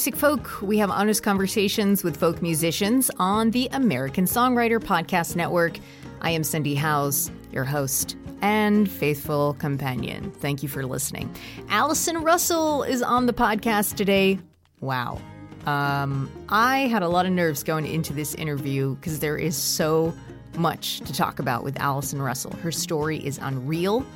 Basic Folk. We have honest conversations with folk musicians on the American Songwriter Podcast Network. I am Cindy Howes, your host and faithful companion. Thank you for listening. Allison Russell is on the podcast today. Wow. Um, I had a lot of nerves going into this interview because there is so much to talk about with Allison Russell. Her story is unreal.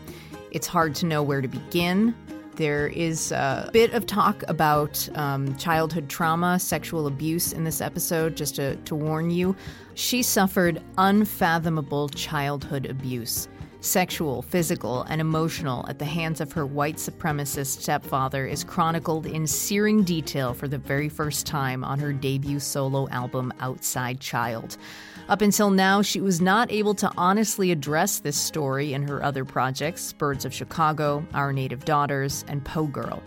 It's hard to know where to begin. There is a bit of talk about um, childhood trauma, sexual abuse in this episode, just to, to warn you. She suffered unfathomable childhood abuse sexual, physical, and emotional at the hands of her white supremacist stepfather is chronicled in searing detail for the very first time on her debut solo album, Outside Child. Up until now, she was not able to honestly address this story in her other projects Birds of Chicago, Our Native Daughters, and Po' Girl.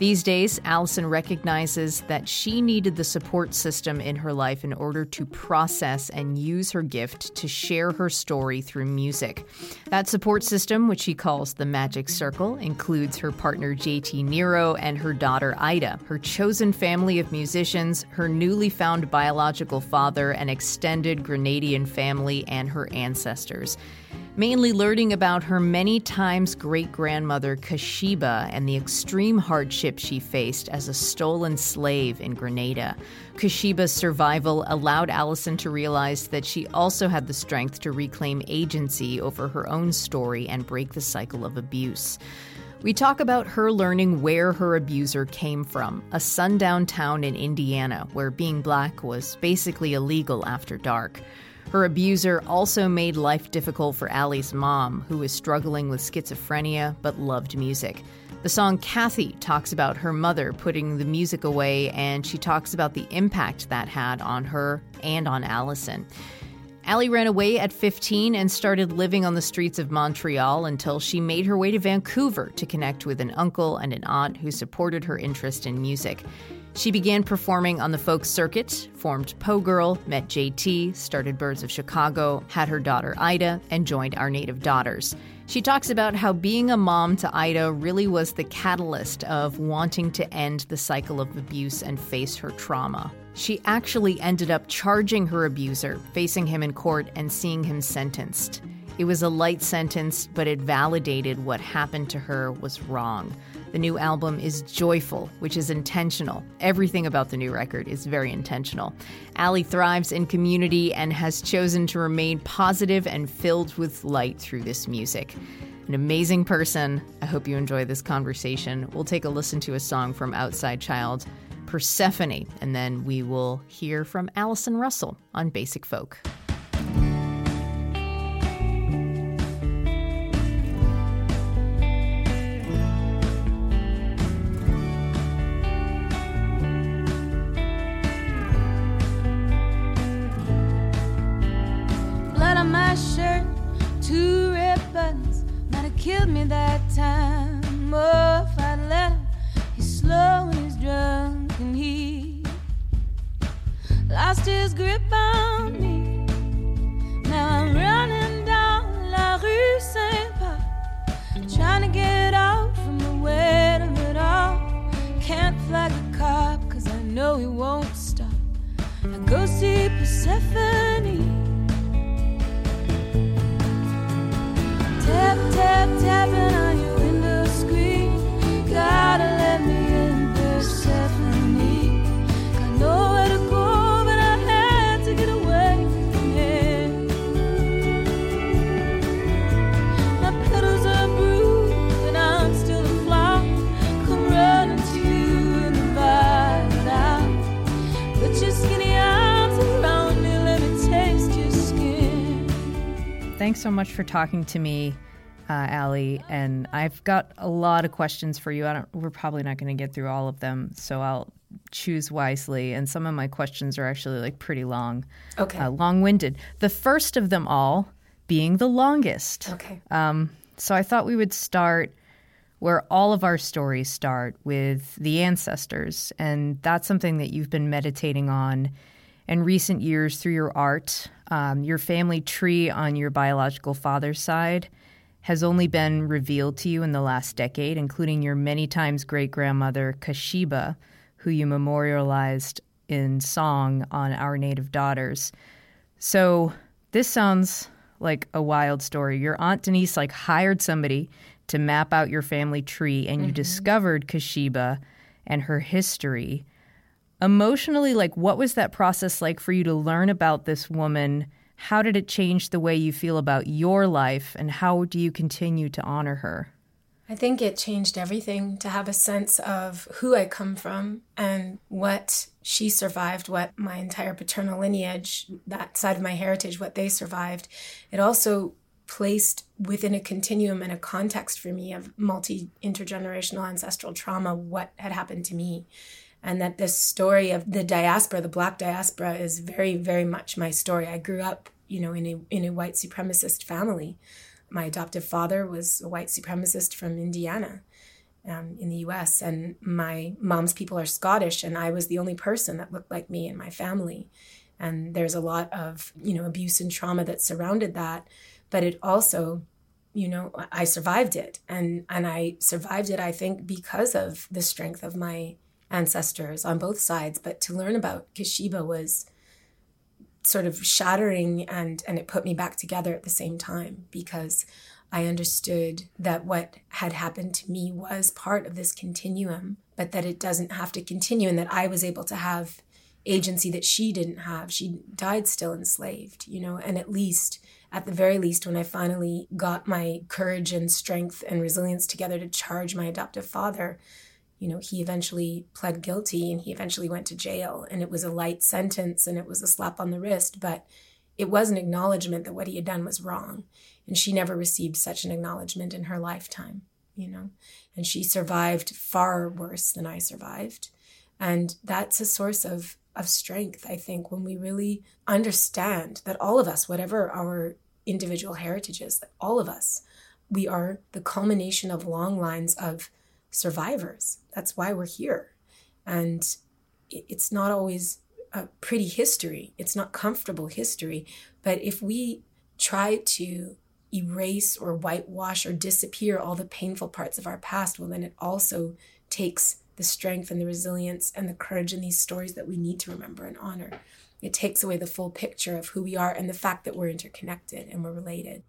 These days, Allison recognizes that she needed the support system in her life in order to process and use her gift to share her story through music. That support system, which she calls the Magic Circle, includes her partner JT Nero and her daughter Ida, her chosen family of musicians, her newly found biological father, an extended Grenadian family, and her ancestors mainly learning about her many times great grandmother Quasheba and the extreme hardship she faced as a stolen slave in Grenada. Quasheba's survival allowed Allison to realize that she also had the strength to reclaim agency over her own story and break the cycle of abuse. We talk about her learning where her abuser came from, a sundown town in Indiana where being black was basically illegal after dark. Her abuser also made life difficult for Allie's mom, who was struggling with schizophrenia but loved music. The song Kathy talks about her mother putting the music away, and she talks about the impact that had on her and on Allison. Allie ran away at 15 and started living on the streets of Montreal until she made her way to Vancouver to connect with an uncle and an aunt who supported her interest in music. She began performing on the folk circuit, formed Po' Girl, met JT, started Birds of Chicago, had her daughter Ida, and joined Our Native Daughters. She talks about how being a mom to Ida really was the catalyst of wanting to end the cycle of abuse and face her trauma. She actually ended up charging her abuser, facing him in court, and seeing him sentenced. It was a light sentence, but it validated what happened to her was wrong. The new album is joyful, which is intentional. Everything about the new record is very intentional. Allie thrives in community and has chosen to remain positive and filled with light through this music. An amazing person. I hope you enjoy this conversation. We'll take a listen to a song from Outside Child, Persephone, and then we will hear from Allison Russell on Basic Folk. Lost his grip on me. Now I'm running down La Rue Saint Paul, trying to get out from the weight of it all. Can't flag a cop, cause I know he won't stop. I go see Persephone. Tap, tap, tapping thanks so much for talking to me, uh, Allie. And I've got a lot of questions for you. I don't, we're probably not going to get through all of them, so I'll choose wisely. And some of my questions are actually like pretty long, Okay. uh, long-winded. The first of them all being the longest. okay. Um, so I thought we would start where all of our stories start with the ancestors. And that's something that you've been meditating on in recent years through your art. Um, your family tree on your biological father's side has only been revealed to you in the last decade, including your many times great grandmother, Quasheba, who you memorialized in song on Our Native Daughters. So this sounds like a wild story. Your aunt Denise like hired somebody to map out your family tree and you discovered Quasheba and her history. Emotionally, like what was that process like for you to learn about this woman? How did it change the way you feel about your life and how do you continue to honor her? I think it changed everything to have a sense of who I come from and what she survived, what my entire paternal lineage, that side of my heritage, what they survived. It also placed within a continuum and a context for me of multi intergenerational ancestral trauma what had happened to me. And that this story of the diaspora, the black diaspora, is very, very much my story. I grew up, you know, in a in a white supremacist family my adoptive father was a white supremacist from Indiana um, in the US, and my mom's people are Scottish, and I was the only person that looked like me in my family. And there's a lot of, you know, abuse and trauma that surrounded that. But it also, you know, I survived it. And, and I survived it, I think, because of the strength of my ancestors on both sides. But to learn about Quasheba was sort of shattering and and it put me back together at the same time because I understood that what had happened to me was part of this continuum, but that it doesn't have to continue and that I was able to have agency that she didn't have. She died still enslaved, you know, and at least at the very least when I finally got my courage and strength and resilience together to charge my adoptive father, you know, he eventually pled guilty and he eventually went to jail. And it was a light sentence and it was a slap on the wrist, but it was an acknowledgement that what he had done was wrong. And she never received such an acknowledgement in her lifetime, you know. And she survived far worse than I survived. And that's a source of, of strength, I think, when we really understand that all of us, whatever our individual heritage is, that all of us, we are the culmination of long lines of survivors. That's why we're here. And it's not always a pretty history, it's not comfortable history. But if we try to erase or whitewash or disappear all the painful parts of our past, well, then it also takes the strength and the resilience and the courage in these stories that we need to remember and honor. It takes away the full picture of who we are and the fact that we're interconnected and we're related.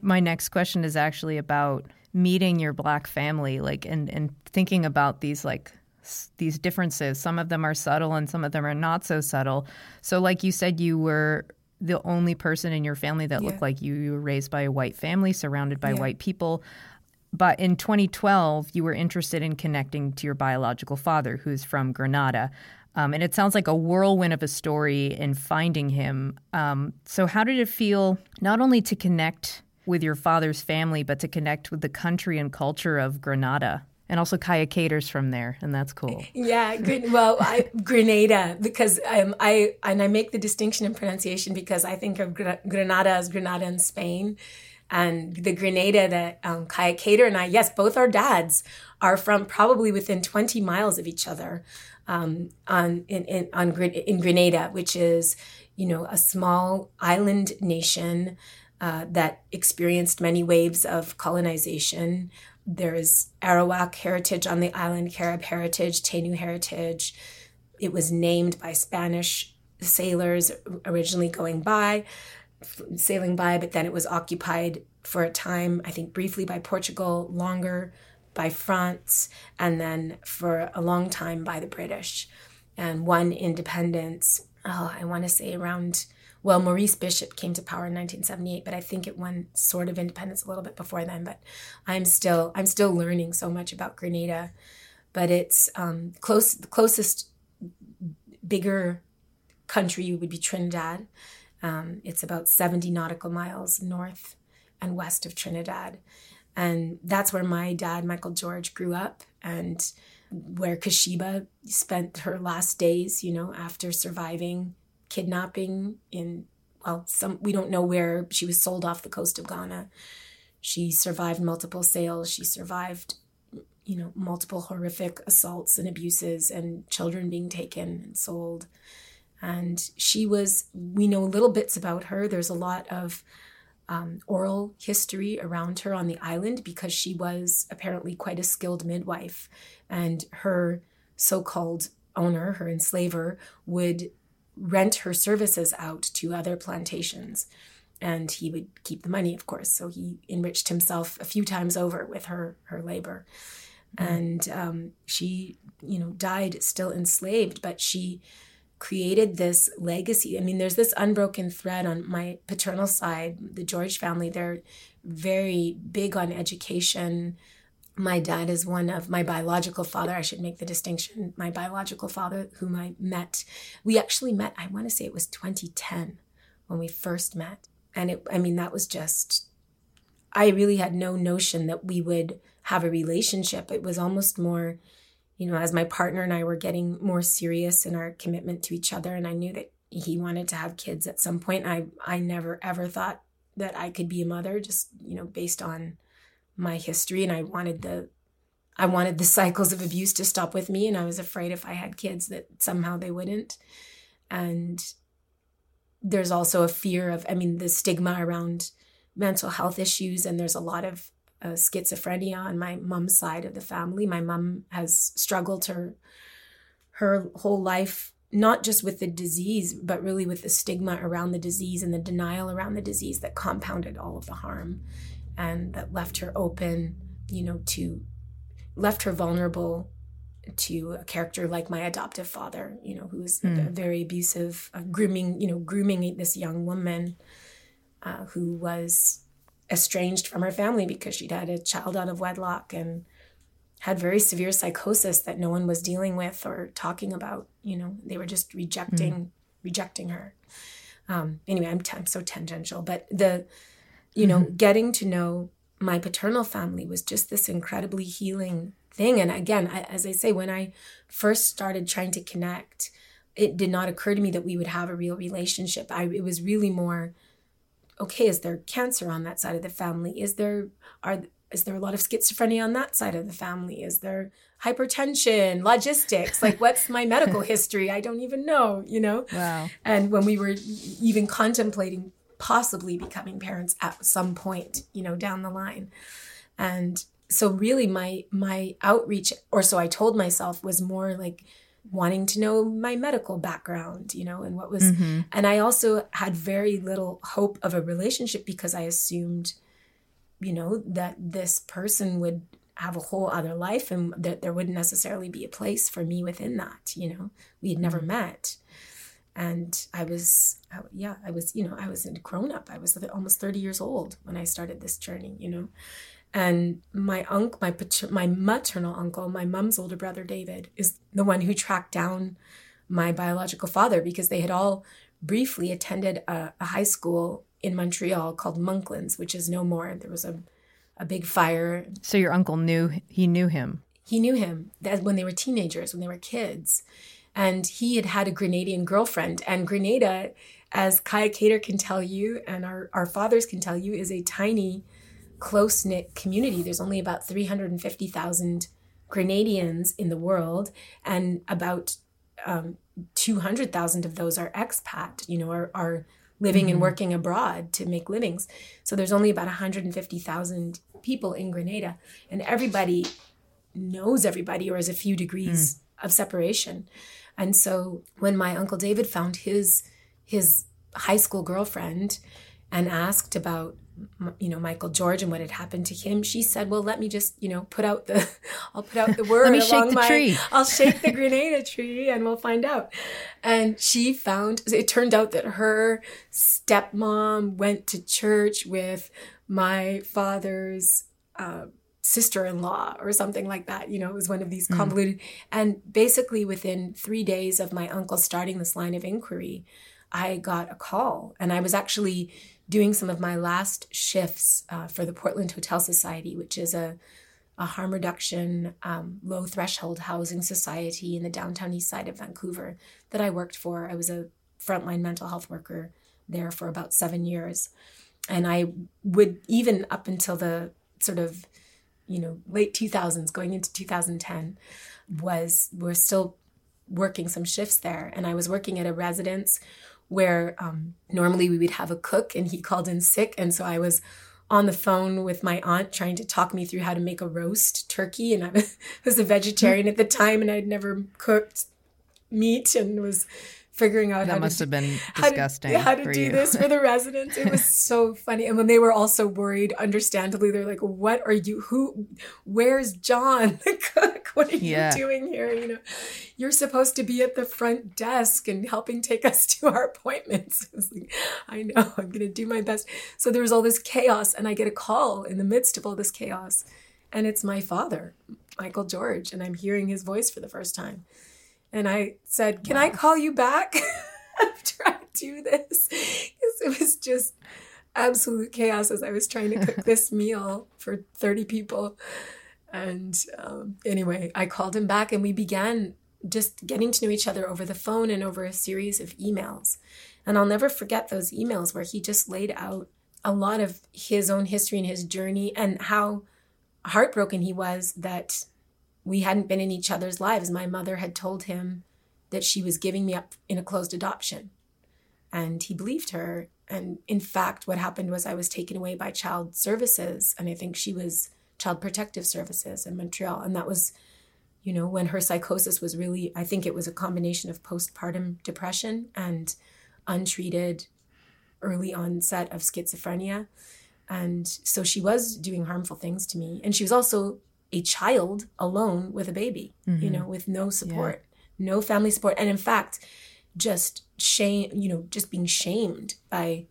My next question is actually about meeting your black family like and and thinking about these like s- these differences. Some of them are subtle and some of them are not so subtle. So like you said you were the only person in your family that looked like you. You were raised by a white family surrounded by Yeah. white people. But in 2012 you were interested in connecting to your biological father who's from granada. Um, and it sounds like a whirlwind of a story in finding him. Um, so how did it feel not only to connect with your father's family, but to connect with the country and culture of Granada. And also Kaia Kater's from there, and that's cool. Yeah, good. Well, I, Grenada because um, I and I make the distinction in pronunciation because I think of Gra- Granada as Granada in Spain, and the Grenada that um, Kaia Kater and I, yes, both our dads are from probably within twenty miles of each other, um, on in in on in Grenada, which is you know a small island nation uh, that experienced many waves of colonization. There is Arawak heritage on the island, Carib heritage, Taino heritage. It was named by Spanish sailors originally going by, sailing by, but then it was occupied for a time, I think briefly by Portugal, longer by France, and then for a long time by the British. And won independence, oh, I want to say around well, Maurice Bishop came to power in 1978, but I think it won sort of independence a little bit before then. But I'm still I'm still learning so much about Grenada. But it's um, close the closest bigger country would be Trinidad. Um, it's about 70 nautical miles north and west of Trinidad. And that's where my dad, Michael George, grew up and where Quasheba spent her last days, you know, after surviving kidnapping in, well, some, we don't know where she was sold off the coast of Ghana. She survived multiple sales. She survived, you know, multiple horrific assaults and abuses and children being taken and sold. And she was, we know little bits about her. There's a lot of um, oral history around her on the island because she was apparently quite a skilled midwife. And her so called owner, her enslaver, would rent her services out to other plantations. And he would keep the money, of course. So he enriched himself a few times over with her, her labor. Mm. And um, she, you know, died still enslaved, but she created this legacy. I mean, there's this unbroken thread on my paternal side, the George family. They're very big on education. My dad is one of my biological father. I should make the distinction. My biological father, whom I met, we actually met, I want to say it was 2010 when we first met. And it, I mean, that was just, I really had no notion that we would have a relationship. It was almost more, you know, as my partner and I were getting more serious in our commitment to each other, and I knew that he wanted to have kids at some point. I I never ever thought that I could be a mother, just you know, based on my history, and I wanted the I wanted the cycles of abuse to stop with me, and I was afraid if I had kids that somehow they wouldn't. And there's also a fear of, I mean, the stigma around mental health issues, and there's a lot of uh, schizophrenia on my mom's side of the family. My mom has struggled her her whole life not just with the disease but really with the stigma around the disease and the denial around the disease that compounded all of the harm and that left her open, you know, to left her vulnerable to a character like my adoptive father, you know, who was mm. a, hmm. very abusive, uh, grooming, you know, grooming this young woman uh, who was estranged from her family because she'd had a child out of wedlock and had very severe psychosis that no one was dealing with or talking about. You know, they were just rejecting mm. rejecting her. Um, anyway, I'm, t- I'm so tangential, but the, you know, mm-hmm. getting to know my paternal family was just this incredibly healing thing. And again, I, as I say, when I first started trying to connect, it did not occur to me that we would have a real relationship. I, it was really more okay, is there cancer on that side of the family? Is there are is there a lot of schizophrenia on that side of the family? Is there hypertension, logistics? Like what's my medical history? I don't even know, you know? Wow. And when we were even contemplating possibly becoming parents at some point, you know, down the line. And so really my my outreach or so I told myself was more like wanting to know my medical background, you know, and what was, mm-hmm. and I also had very little hope of a relationship because I assumed, you know, that this person would have a whole other life and that there wouldn't necessarily be a place for me within that, you know, we had never mm-hmm. met. And I was, yeah, I was, you know, I was a grown up. I was almost 30 years old when I started this journey, you know. And my uncle, my my maternal uncle, my mom's older brother David, is the one who tracked down my biological father because they had all briefly attended a, a high school in Montreal called Monklands, which is no more. There was a a big fire. So your uncle knew he knew him. He knew him that when they were teenagers, when they were kids, and he had had a Grenadian girlfriend. And Grenada, as Kaia Kater can tell you, and our our fathers can tell you, is a tiny close knit community. There's only about 350,000 Grenadians in the world, and about um, 200,000 of those are expat, you know, are, are living mm-hmm. and working abroad to make livings. So there's only about 150,000 people in Grenada, and everybody knows everybody or has a few degrees mm. of separation. And so when my uncle David found his his high school girlfriend and asked about you know Michael George and what had happened to him, she said, "Well, let me just you know put out the I'll put out the word let me shake the my, tree. I'll shake the Grenada tree and we'll find out." And she found it turned out that her stepmom went to church with my father's uh, sister-in-law or something like that. You know, it was one of these mm. convoluted. Mm. And basically, within three days of my uncle starting this line of inquiry, I got a call, and I was actually doing some of my last shifts uh, for the Portland Hotel Society, which is a a harm reduction, um, low threshold housing society in the downtown east side of Vancouver that I worked for. I was a frontline mental health worker there for about seven years. And I would, even up until the sort of, you know, late 2000s, going into 2010, was, we're still working some shifts there. And I was working at a residence where um, normally we would have a cook and he called in sick. And so I was on the phone with my aunt trying to talk me through how to make a roast turkey. And I was a vegetarian at the time and I'd never cooked meat and was figuring out that how must to have been how to- disgusting how to, for do you. this for the residents. It was so funny. And when they were also worried, understandably, they're like, "What are you? Who? Where's John, the cook? What are Yeah. you doing here? You know, you're supposed to be at the front desk and helping take us to our appointments." I was like, "I know. I'm going to do my best." So there was all this chaos, and I get a call in the midst of all this chaos, and it's my father, Michael George, and I'm hearing his voice for the first time. And I said, Can I call you back after I do this? Because it was just absolute chaos as I was trying to cook this meal for 30 people. And um, anyway, I called him back and we began just getting to know each other over the phone and over a series of emails. And I'll never forget those emails where he just laid out a lot of his own history and his journey and how heartbroken he was that we hadn't been in each other's lives. My mother had told him that she was giving me up in a closed adoption. And he believed her. And in fact, what happened was I was taken away by child services. And I think she was child protective services in Montreal. And that was, you know, when her psychosis was really, I think it was a combination of postpartum depression and untreated early onset of schizophrenia. And so she was doing harmful things to me. And she was also a child alone with a baby, you know, with no support, no family support. And in fact, just shame, you know, just being shamed by,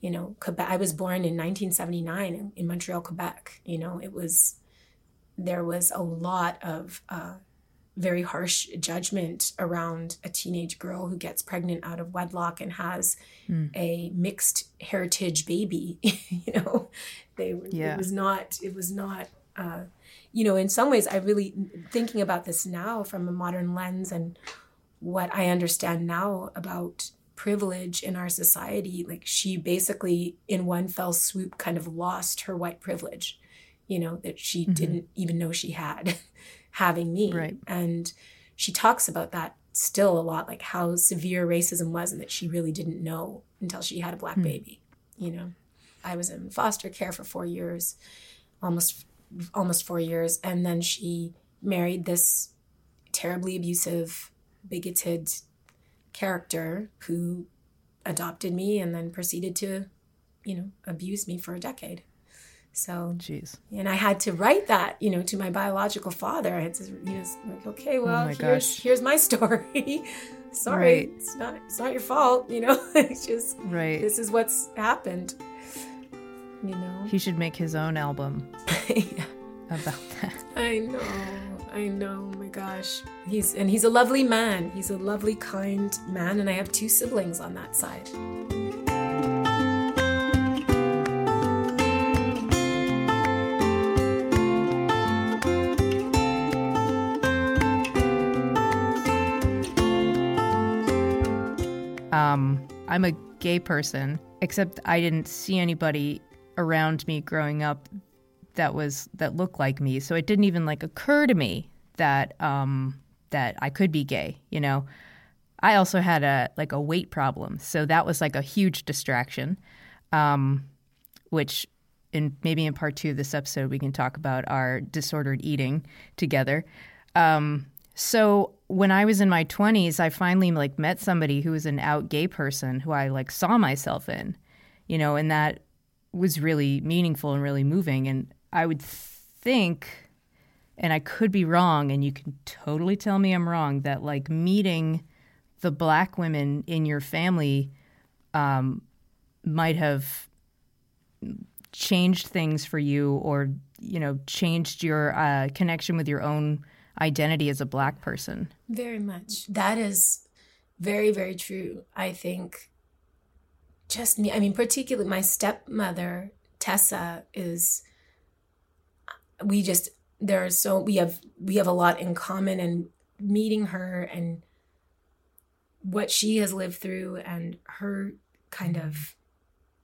you know, Quebec. I was born in 1979 in, in Montreal, Quebec. You know, it was, there was a lot of uh, very harsh judgment around a teenage girl who gets pregnant out of wedlock and has a mixed heritage baby. you know, they were, Yeah. it was not, it was not, uh, you know, in some ways, I really mm, thinking about this now from a modern lens and what I understand now about privilege in our society. Like she basically, in one fell swoop, kind of lost her white privilege, you know, that she mm-hmm. didn't even know she had having me. Right. And she talks about that still a lot, like how severe racism was and that she really didn't know until she had a black hmm. baby, you know. I was in foster care for four years, almost almost four years, and then she married this terribly abusive, bigoted character who adopted me and then proceeded to, you know, abuse me for a decade. So Jeez. and I had to write that, you know, to my biological father. I had to, he was like, okay, oh well, Oh here's gosh. here's my story. Sorry, Right. it's not it's not your fault, you know. it's just Right. this is what's happened. You know. He should make his own album Yeah. about that. I know. I know. Oh my gosh. He's and he's a lovely man. He's a lovely, kind man, and I have two siblings on that side. Um, I'm a gay person, except I didn't see anybody around me growing up that was that looked like me. So it didn't even like occur to me that um, that I could be gay. You know, I also had a like a weight problem, so that was like a huge distraction. Um, which in maybe in part two of this episode we can talk about our disordered eating together. Um, so when I was in my 20s, I finally like met somebody who was an out gay person who I like saw myself in, you know, and that was really meaningful and really moving. And I would think, and I could be wrong, and you can totally tell me I'm wrong, that like meeting the black women in your family um, might have changed things for you or, you know, changed your uh, connection with your own identity as a black person. Very much. That is very, very true. I think just me, I mean, particularly my stepmother, Tessa, is, we just, there are so, we have, we have a lot in common and meeting her and what she has lived through and her kind of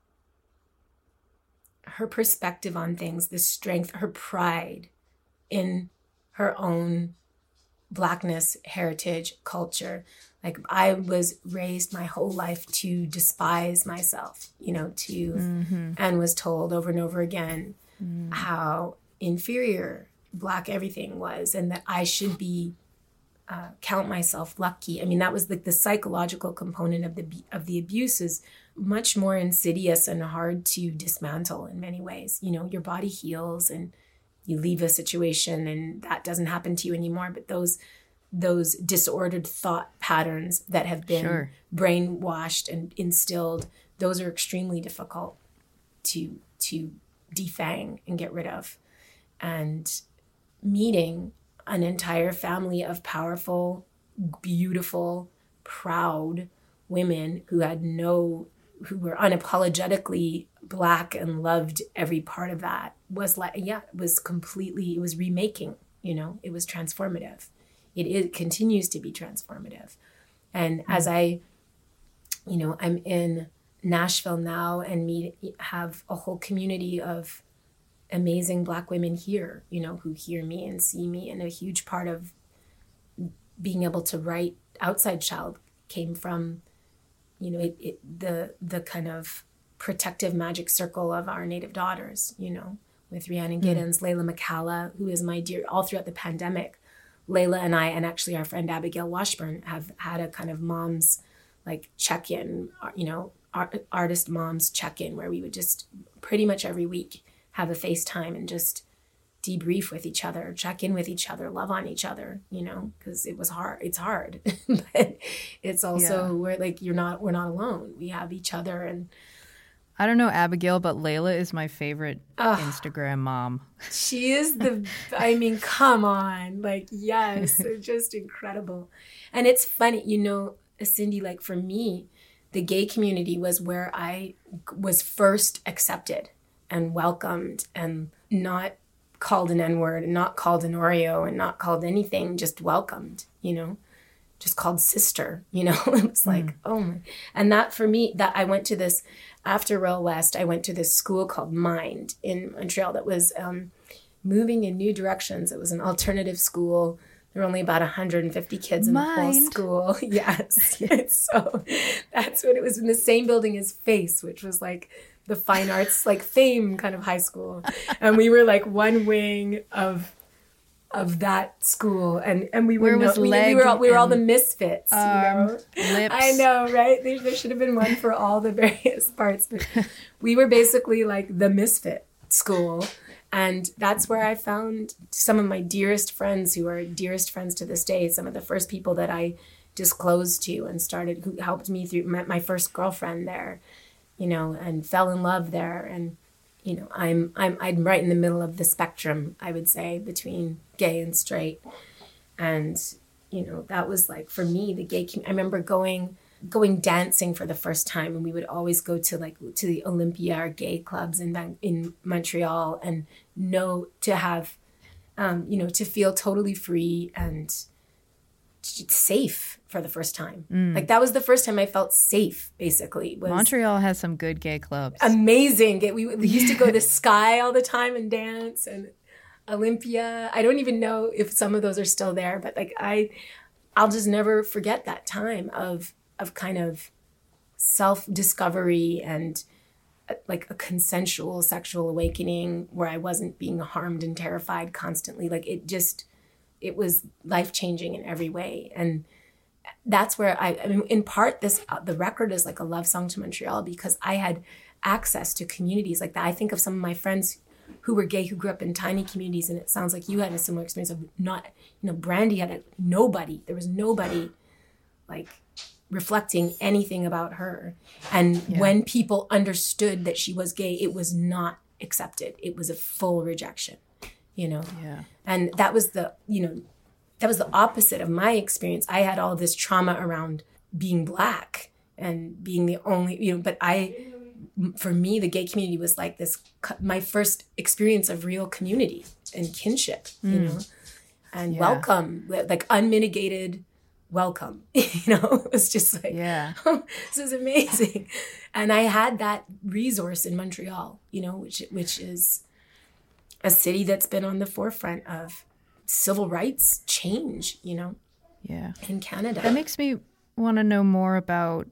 mm-hmm. her perspective on things, the strength, her pride in her own blackness, heritage, culture. Like I was raised my whole life to despise myself, you know, to mm-hmm. and was told over and over again mm. how inferior black everything was and that I should be uh, count myself lucky. I mean, that was like the psychological component of the of the abuse is much more insidious and hard to dismantle in many ways. You know, your body heals and you leave a situation and that doesn't happen to you anymore. But those those disordered thought patterns that have been sure. brainwashed and instilled, those are extremely difficult to to defang and get rid of. And meeting an entire family of powerful, beautiful, proud women who had no who were unapologetically black and loved every part of that was like yeah it was completely it was remaking you know it was transformative it, it continues to be transformative and mm-hmm. as i you know i'm in nashville now and meet have a whole community of amazing black women here, you know, who hear me and see me. And a huge part of being able to write Outside Child came from, you know, it, it, the the kind of protective magic circle of our native daughters, you know, with Rhiannon hmm. Giddens, mm. Leyla McCalla, who is my dear all throughout the pandemic. Layla and I, and actually our friend Abigail Washburn, have had a kind of mom's like check in, you know, art, artist moms check in where we would just pretty much every week have a FaceTime and just debrief with each other, check in with each other, love on each other, you know, because it was hard. It's hard, but it's also yeah. we're like you're not we're not alone. We have each other and. I don't know Abigail, but Leyla is my favorite Instagram mom. She is the, I mean, come on. Like, yes, just incredible. And it's funny, you know, Cindy, like for me, the gay community was where I was first accepted and welcomed and not called an N word and not called an Oreo and not called anything, just welcomed, you know, just called sister, you know. it was like, mm. oh my. And that for me, that I went to this, after Royal West, I went to this school called Mind in Montreal that was um, moving in new directions. It was an alternative school. There were only about 150 kids in Mind. the whole school. yes. so that's what it was in the same building as Face, which was like the fine arts like fame kind of high school and we were like one wing of of that school and and we were no, we, we, were all, we were all the misfits you um, know lips. i know right there, there should have been one for all the various parts but we were basically like the misfit school and that's where i found some of my dearest friends who are dearest friends to this day some of the first people that i disclosed to and started who helped me through met my first girlfriend there you know, and fell in love there. And, you know, I'm, I'm, I'm right in the middle of the spectrum, I would say, between gay and straight. And, you know, that was like, for me, the gay, community. I remember going, going dancing for the first time and we would always go to like to the olympia or gay clubs in in montreal and know to have um, you know to feel totally free and safe for the first time. Mm. Like that was the first time I felt safe. Basically, was Montreal has some good gay clubs. Amazing. We, we used to go to Sky all the time and dance and Olympia. I don't even know if some of those are still there, but like I, I'll just never forget that time of of kind of self discovery and uh, like a consensual sexual awakening where I wasn't being harmed and terrified constantly. Like it just it was life changing in every way. And that's where I, I mean, in part, this uh, the record is like a love song to Montreal because I had access to communities like that. I think of some of my friends who were gay who grew up in tiny communities, and it sounds like you had a similar experience of not, you know, Brandy had a, nobody. There was nobody like reflecting anything about her. And yeah. when people understood that she was gay, it was not accepted. It was a full rejection you know yeah and that was the you know that was the opposite of my experience i had all this trauma around being black and being the only, you know, but I, for me, the gay community was like this, my first experience of real community and kinship, mm. you know, and yeah. welcome, like unmitigated welcome. you know, it was just like, yeah, this is amazing. And I had that resource in Montreal, you know, which which is a city that's been on the forefront of civil rights change, you know. Yeah. In Canada. That makes me want to know more about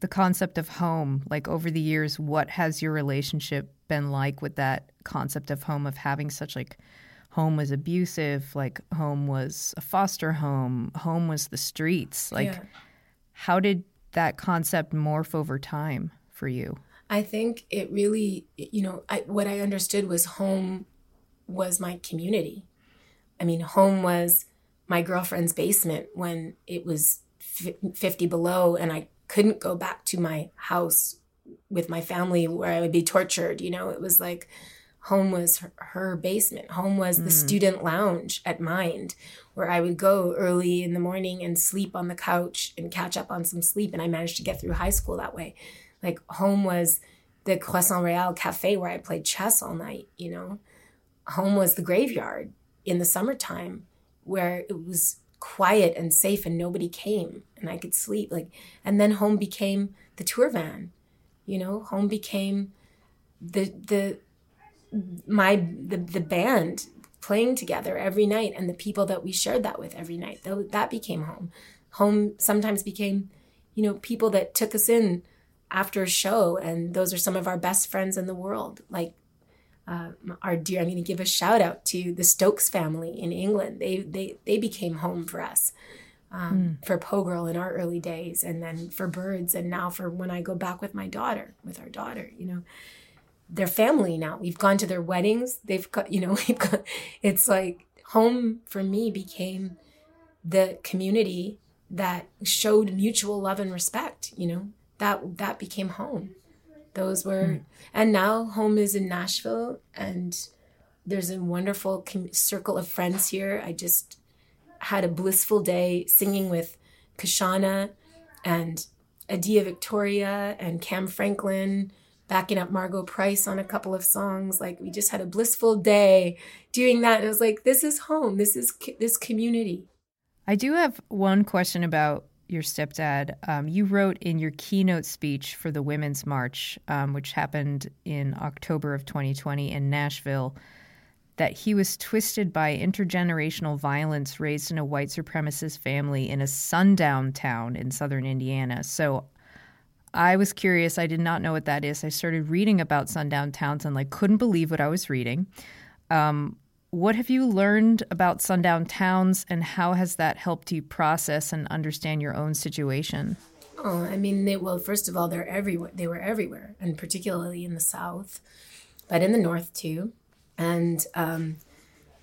the concept of home. Like over the years, what has your relationship been like with that concept of home of having such like home was abusive, like home was a foster home, home was the streets. Like yeah. how did that concept morph over time for you? I think it really, you know, I, what I understood was home was my community. I mean, home was my girlfriend's basement when it was 50 below and I couldn't go back to my house with my family where I would be tortured. You know, it was like home was her, her basement. Home was the mm. student lounge at Mind where I would go early in the morning and sleep on the couch and catch up on some sleep. And I managed to get through high school that way. Like home was the Croissant Royal Cafe where I played chess all night, you know. Home was the graveyard in the summertime where it was quiet and safe and nobody came and I could sleep like and then home became the tour van you know home became the the my the, the band playing together every night and the people that we shared that with every night that, that became home home sometimes became you know people that took us in after a show and those are some of our best friends in the world like uh, our dear, I'm going to give a shout out to the Stokes family in England. They they they became home for us, um, mm. for Po' Girl in our early days, and then for Birds, and now for when I go back with my daughter, with our daughter. You know, their family now. We've gone to their weddings. They've got you know we've got. It's like home for me became the community that showed mutual love and respect. You know that that became home. Those were, mm. and now home is in Nashville, and there's a wonderful circle of friends here. I just had a blissful day singing with Kyshona and Adia Victoria and Kam Franklin, backing up Margo Price on a couple of songs. Like we just had a blissful day doing that. And it was like, this is home. This is this community. I do have one question about your stepdad, um, you wrote in your keynote speech for the Women's March, um, which happened in October of 2020 in Nashville, that he was twisted by intergenerational violence raised in a white supremacist family in a sundown town in southern Indiana. So I was curious. I did not know what that is. I started reading about sundown towns and like couldn't believe what I was reading. Um, what have you learned about sundown towns, and how has that helped you process and understand your own situation? Oh, I mean, they, well, first of all, they're everywhere. They were everywhere, and particularly in the South, but in the North too. And um,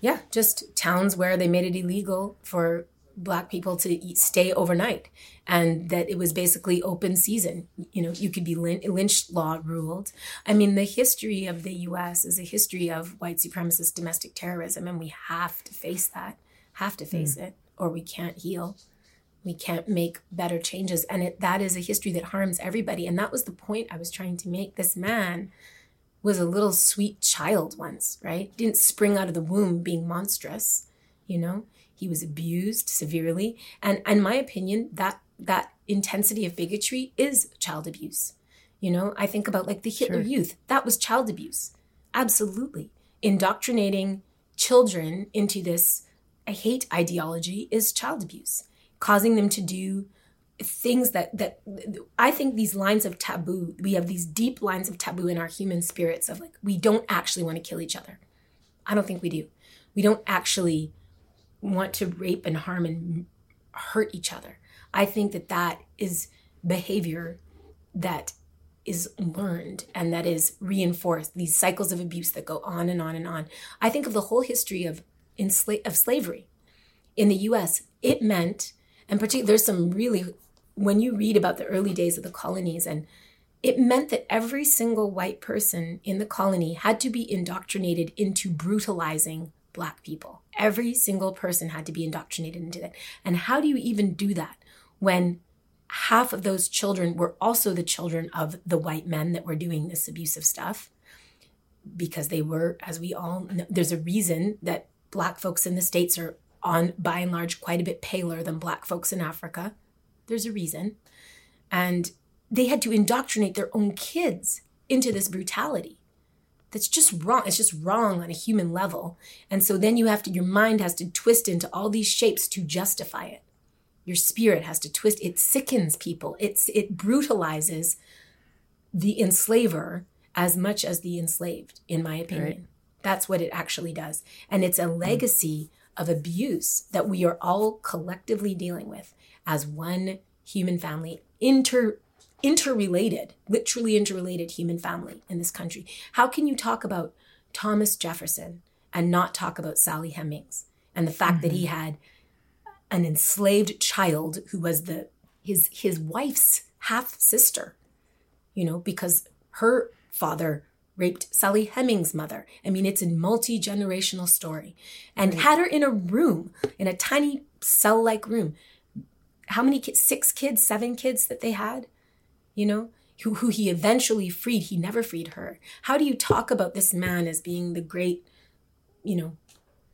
yeah, just towns where they made it illegal for black people to eat, stay overnight and that it was basically open season. You know you could be lyn- lynch law ruled. I mean the history of the us is a history of white supremacist domestic terrorism and we have to face that have to face mm. it or we can't heal. We can't make better changes and it, that is a history that harms everybody and that was the point i was trying to make. This man was a little sweet child once right? Didn't spring out of the womb being monstrous you know? He was abused severely. And in my opinion, that that intensity of bigotry is child abuse. You know, I think about like the Hitler sure. Youth. That was child abuse. Absolutely. Indoctrinating children into this hate ideology is child abuse. Causing them to do things that that I think these lines of taboo, we have these deep lines of taboo in our human spirits of like we don't actually want to kill each other. I don't think we do. We don't actually want to rape and harm and hurt each other. I think that that is behavior that is learned and that is reinforced these cycles of abuse that go on and on and on. I think of the whole history of ensla- of slavery in the us it meant and particularly there's some really when you read about the early days of the colonies and it meant that every single white person in the colony had to be indoctrinated into brutalizing black people. Every single person had to be indoctrinated into that. And how do you even do that when half of those children were also the children of the white men that were doing this abusive stuff because they were as we all know there's a reason that black folks in the states are on by and large quite a bit paler than black folks in africa. There's a reason. And they had to indoctrinate their own kids into this brutality that's just wrong it's just wrong on a human level. And so then you have to your mind has to twist into all these shapes to justify it your spirit has to twist it sickens people it's it brutalizes the enslaver as much as the enslaved in my opinion right. that's what it actually does and it's a legacy of abuse that we are all collectively dealing with as one human family inter interrelated literally interrelated human family in this country how can you talk about thomas jefferson and not talk about sally hemings and the fact mm-hmm. that he mm-hmm. had an enslaved child who was the his his wife's half sister you know because her father raped Sally Hemings' mother. I mean, it's a multi generational story. And right. had her in a room, in a tiny cell like room. How many kids? Six kids, seven kids that they had, you know, who, who he eventually freed. He never freed her. How do you talk about this man as being the great, you know,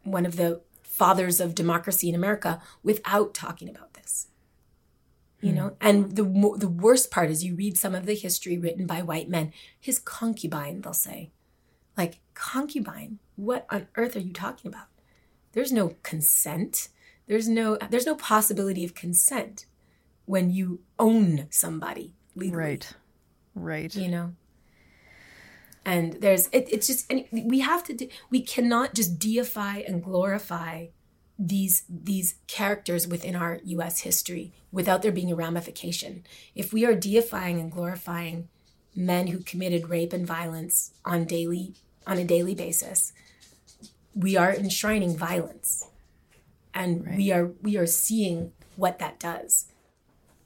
one of the fathers of democracy in America without talking about this. You hmm. know, and the the worst part is you read some of the history written by white men. His concubine, they'll say, like concubine. What on earth are you talking about? There's no consent. There's no there's no possibility of consent when you own somebody legally. Right. Right. You know and there's it, it's just and we have to do, we cannot just deify and glorify these these characters within our US history without there being a ramification. If we are deifying and glorifying men who committed rape and violence on daily on a daily basis we are enshrining violence. And right. we are we are seeing what that does.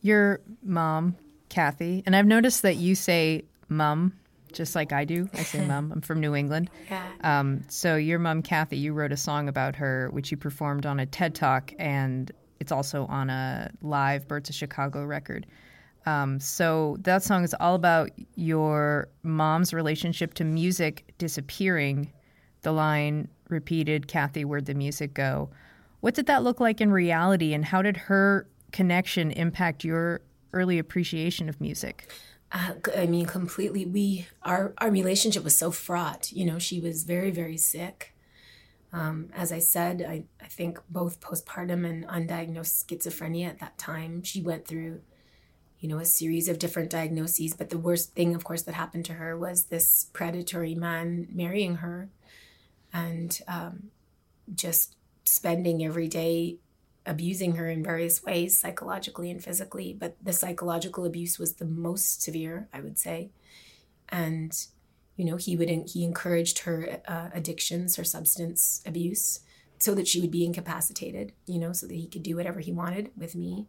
Your mom kathy and i've noticed that you say mom just like I do. I say mom. I'm from New England. Yeah. Um, so your mom, Kathy, you wrote a song about her, which you performed on a TED Talk, and it's also on a live Birds of Chicago record. Um, so that song is all about your mom's relationship to music disappearing. The line repeated, Kathy, where'd the music go? What did that look like in reality, and how did her connection impact your early appreciation of music? Uh, I mean, completely. We our our relationship was so fraught. You know, she was very very sick. Um, as I said, I, I think both postpartum and undiagnosed schizophrenia at that time. She went through, you know, a series of different diagnoses. But the worst thing, of course, that happened to her was this predatory man marrying her, and um, just spending every day abusing her in various ways, psychologically and physically. But the psychological abuse was the most severe, I would say. And, you know, he would he encouraged her uh, addictions, her substance abuse, so that she would be incapacitated. You know, so that he could do whatever he wanted with me.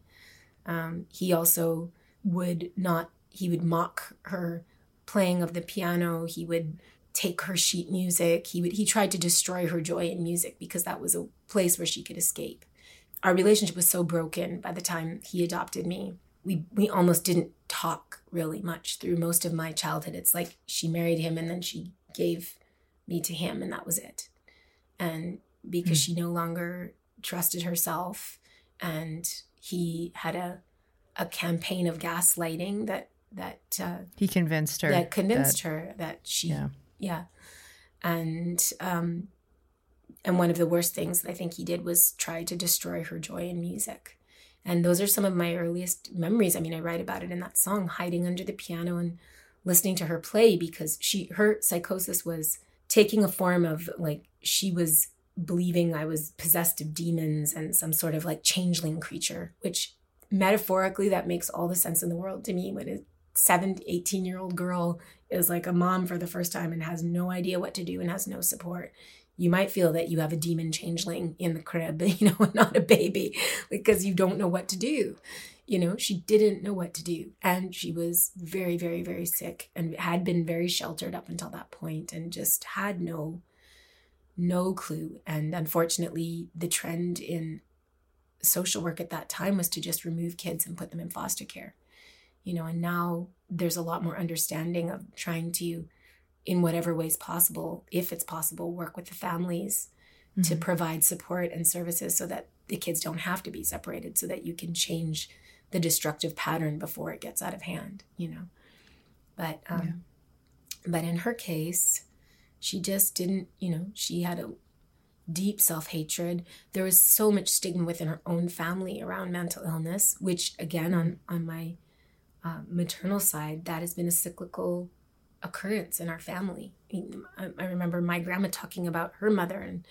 Um, he also would not. He would mock her playing of the piano. He would take her sheet music. He would he tried to destroy her joy in music because that was a place where she could escape our relationship was so broken by the time he adopted me. We we almost didn't talk really much through most of my childhood. It's like she married him and then she gave me to him and that was it. And because mm. she no longer trusted herself and he had a a campaign of gaslighting that that uh, he convinced her that convinced that, her that she yeah, yeah. and um and one of the worst things that I think he did was try to destroy her joy in music. And those are some of my earliest memories. I mean, I write about it in that song, hiding under the piano and listening to her play because she her psychosis was taking a form of like she was believing I was possessed of demons and some sort of like changeling creature, which metaphorically that makes all the sense in the world to me when a 7 18 year old girl is like a mom for the first time and has no idea what to do and has no support you might feel that you have a demon changeling in the crib, you know, not a baby, because you don't know what to do. You know, she didn't know what to do. And she was very, very, very sick and had been very sheltered up until that point and just had no no clue. And unfortunately, the trend in social work at that time was to just remove kids and put them in foster care. You know, and now there's a lot more understanding of trying to, in whatever ways possible, if it's possible, work with the families mm-hmm. to provide support and services so that the kids don't have to be separated, so that you can change the destructive pattern before it gets out of hand, you know. But um, yeah. but in her case, she just didn't, you know, she had a deep self hatred. There was so much stigma within her own family around mental illness, which again on on my uh, maternal side, that has been a cyclical occurrence in our family. I, I remember my grandma talking about her mother and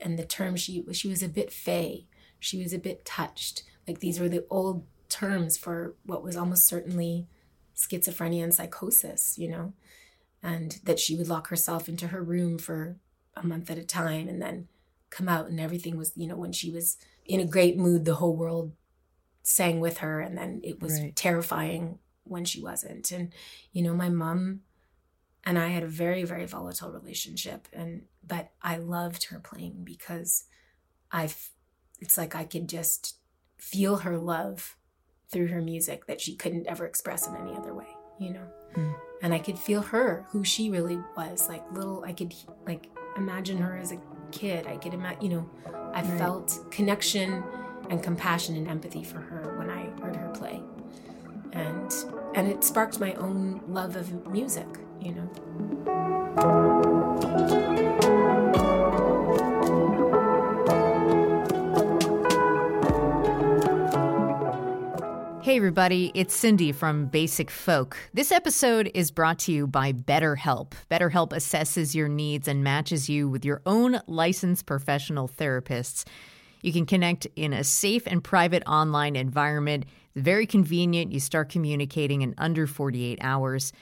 and the term she she was a bit fey. She was a bit touched. Like these were the old terms for what was almost certainly schizophrenia and psychosis, you know, and that she would lock herself into her room for a month at a time and then come out and everything was, you know, when she was in a great mood, the whole world sang with her and then it was right. terrifying when she wasn't. And, you know, my mom and I had a very, very volatile relationship and but I loved her playing because I it's like I could just feel her love through her music that she couldn't ever express in any other way, you know. Mm. And I could feel her, who she really was, like little. I could like imagine her as a kid. I could imagine, you know, I right. felt connection and compassion and empathy for her when I heard her play, and and it sparked my own love of music, you know. Hey, everybody, it's Cindy from Basic Folk. This episode is brought to you by BetterHelp. BetterHelp assesses your needs and matches you with your own licensed professional therapists. You can connect in a safe and private online environment. Very convenient. You start communicating in under 48 hours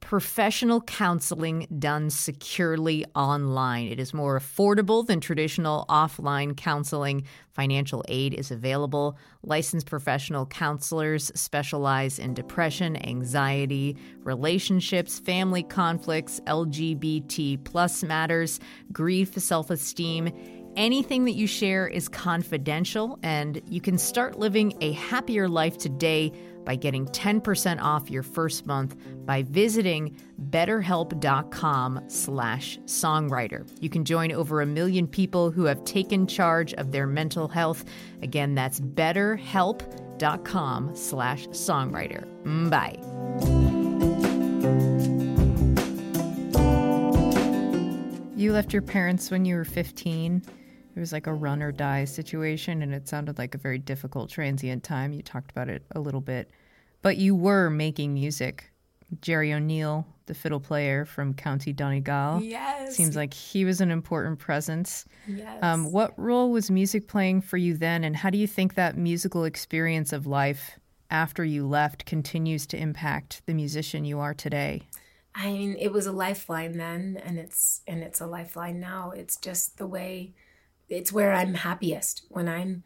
professional counseling done securely online. It is more affordable than traditional offline counseling. Financial aid is available. Licensed professional counselors specialize in depression, anxiety, relationships, family conflicts, LGBT plus matters, grief, self esteem. Anything that you share is confidential, and you can start living a happier life today by getting 10% off your first month by visiting betterhelp.com slash songwriter. You can join over a million people who have taken charge of their mental health. Again, that's betterhelp.com slash songwriter. Bye. You left your parents when you were 15. It was like a run or die situation, and it sounded like a very difficult transient time. You talked about it a little bit, but you were making music. Jerry O'Neill, the fiddle player from County Donegal, yes, seems like he was an important presence. Yes. Um, what role was music playing for you then, and how do you think that musical experience of life after you left continues to impact the musician you are today? I mean, it was a lifeline then, and it's and it's a lifeline now. It's just the way it's where I'm happiest when I'm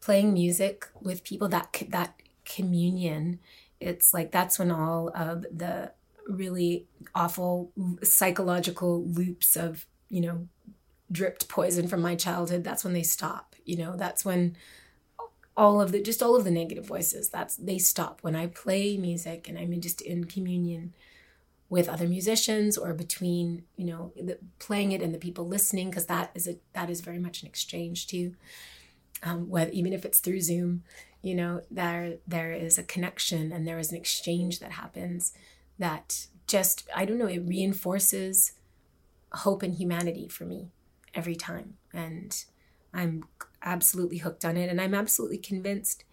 playing music with people that that communion. It's like that's when all of the really awful psychological loops of you know dripped poison from my childhood that's when they stop you know that's when all of the just all of the negative voices that's they stop when i play music and i'm just in communion with other musicians or between you know the, playing it and the people listening because that is a that is very much an exchange too. Um, whether even if it's through zoom you know there there is a connection and there is an exchange that happens that just i don't know it reinforces hope and humanity for me every time. And i'm absolutely hooked on it and i'm absolutely convinced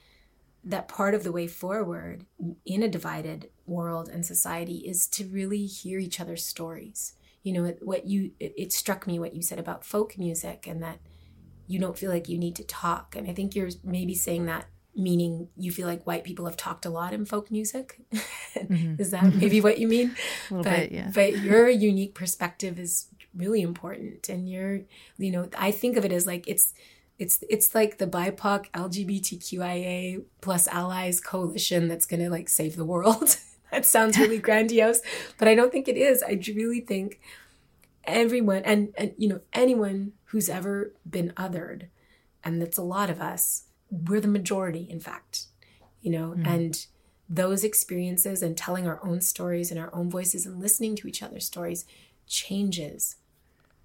that part of the way forward in a divided world and society is to really hear each other's stories. You know, what you it, it, struck me what you said about folk music and that you don't feel like you need to talk. And I think you're maybe saying that meaning you feel like white people have talked a lot in folk music. mm-hmm. is that maybe what you mean? but, bit, yeah. But your unique perspective is really important and you're you know, I think of it as like it's it's it's like the BIPOC LGBTQIA plus allies coalition that's gonna like save the world. that sounds really grandiose, but I don't think it is. I really think everyone and and you know anyone who's ever been othered, and that's a lot of us, we're the majority, in fact, you know, Mm-hmm. and those experiences and telling our own stories and our own voices and listening to each other's stories changes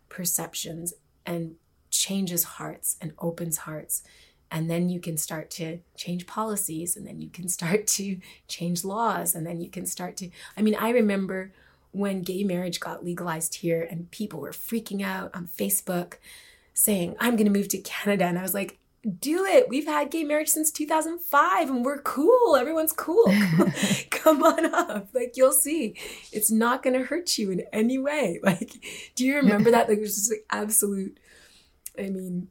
perceptions and changes hearts and opens hearts. And then you can start to change policies, and then you can start to change laws, and then you can start to. I mean, I remember when gay marriage got legalized here, and people were freaking out on Facebook saying, I'm going to move to Canada. And I was like, do it. We've had gay marriage since 2005 and we're cool. Everyone's cool. Come on up. Like you'll see. It's not going to hurt you in any way. Like do you remember that? Like it was just like absolute I mean